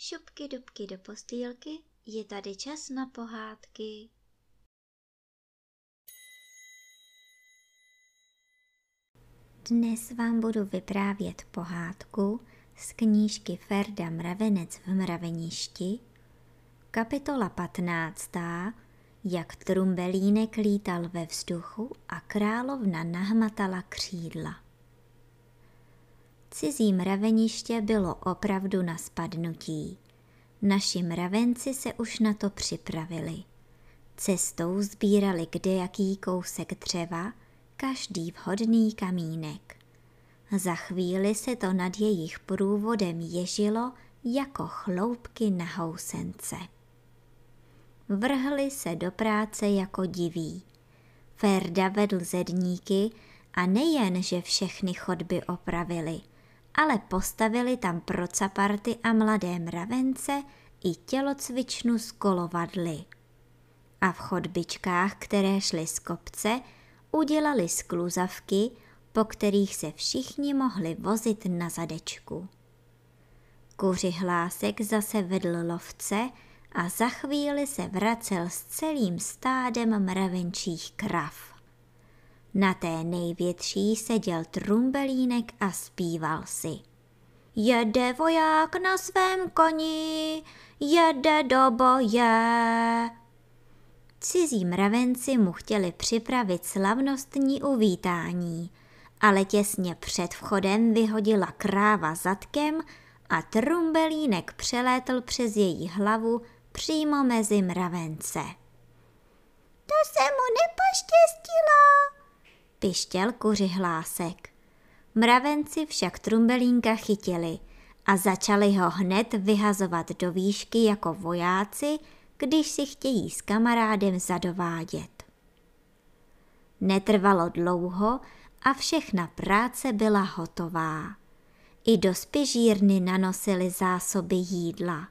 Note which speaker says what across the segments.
Speaker 1: dubky, dubky do postýlky, je tady čas na pohádky. Dnes vám budu vyprávět pohádku z knížky Ferda Mravenec v mraveništi, kapitola 15. Jak trumbelínek lítal ve vzduchu a královna nahmatala křídla. Cizí mraveniště bylo opravdu na spadnutí. Naši mravenci se už na to připravili. Cestou sbírali kdejaký kousek dřeva, každý vhodný kamínek. Za chvíli se to nad jejich průvodem ježilo jako chloupky na housence. Vrhli se do práce jako diví. Ferda vedl zedníky a nejen, že všechny chodby opravili, ale postavili tam pro caparty a mladé mravence i tělocvičnu z kolovadly. A v chodbičkách, které šly z kopce, udělali skluzavky, po kterých se všichni mohli vozit na zadečku. Kuři hlásek zase vedl lovce a za chvíli se vracel s celým stádem mravenčích krav. Na té největší seděl trumbelínek a zpíval si. Jede voják na svém koni, jede do boje. Cizí mravenci mu chtěli připravit slavnostní uvítání, ale těsně před vchodem vyhodila kráva zadkem a trumbelínek přelétl přes její hlavu přímo mezi mravence. To se mu nepoštěstilo, pištěl kuřihlásek. Mravenci však trumbelínka chytili a začali ho hned vyhazovat do výšky jako vojáci, když si chtějí s kamarádem zadovádět. Netrvalo dlouho a všechna práce byla hotová. I do spižírny nanosili zásoby jídla.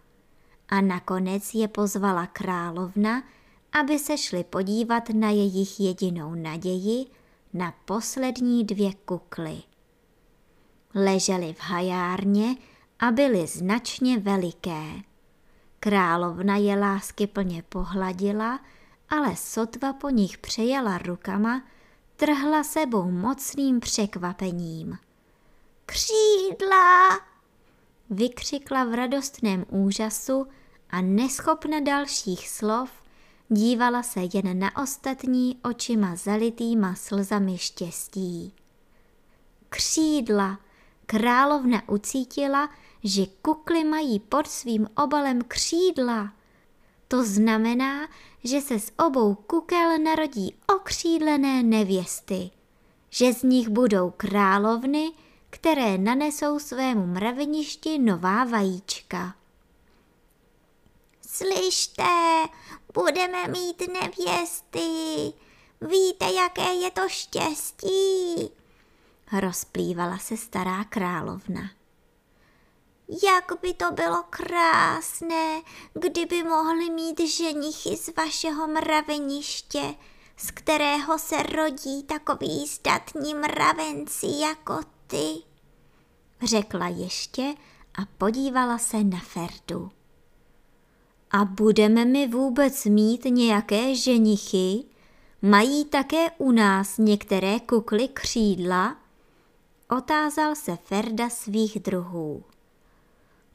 Speaker 1: A nakonec je pozvala královna, aby se šli podívat na jejich jedinou naději, na poslední dvě kukly. Ležely v hajárně a byly značně veliké. Královna je lásky plně pohladila, ale sotva po nich přejela rukama, trhla sebou mocným překvapením. Křídla! Vykřikla v radostném úžasu a neschopna dalších slov dívala se jen na ostatní očima zalitýma slzami štěstí. Křídla! Královna ucítila, že kukly mají pod svým obalem křídla. To znamená, že se z obou kukel narodí okřídlené nevěsty, že z nich budou královny, které nanesou svému mraveništi nová vajíčka. Slyšte, budeme mít nevěsty. Víte, jaké je to štěstí? Rozplývala se stará královna. Jak by to bylo krásné, kdyby mohli mít ženichy z vašeho mraveniště, z kterého se rodí takový zdatní mravenci jako ty, řekla ještě a podívala se na Ferdu. A budeme mi vůbec mít nějaké ženichy? Mají také u nás některé kukly křídla? Otázal se Ferda svých druhů.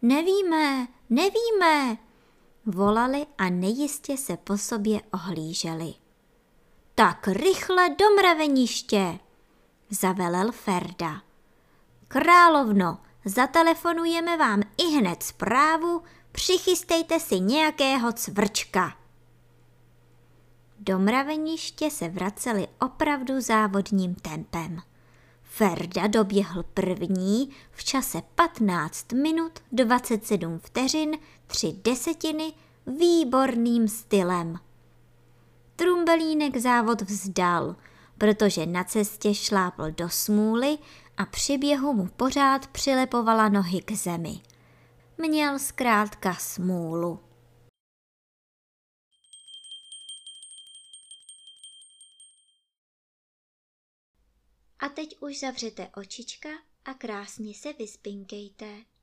Speaker 1: Nevíme, nevíme, volali a nejistě se po sobě ohlíželi. Tak rychle do mraveniště, zavelel Ferda. Královno, zatelefonujeme vám i hned zprávu, přichystejte si nějakého cvrčka. Do mraveniště se vraceli opravdu závodním tempem. Ferda doběhl první v čase 15 minut 27 vteřin 3 desetiny výborným stylem. Trumbelínek závod vzdal, protože na cestě šlápl do smůly a při běhu mu pořád přilepovala nohy k zemi. Měl zkrátka smůlu. A teď už zavřete očička a krásně se vyspinkejte.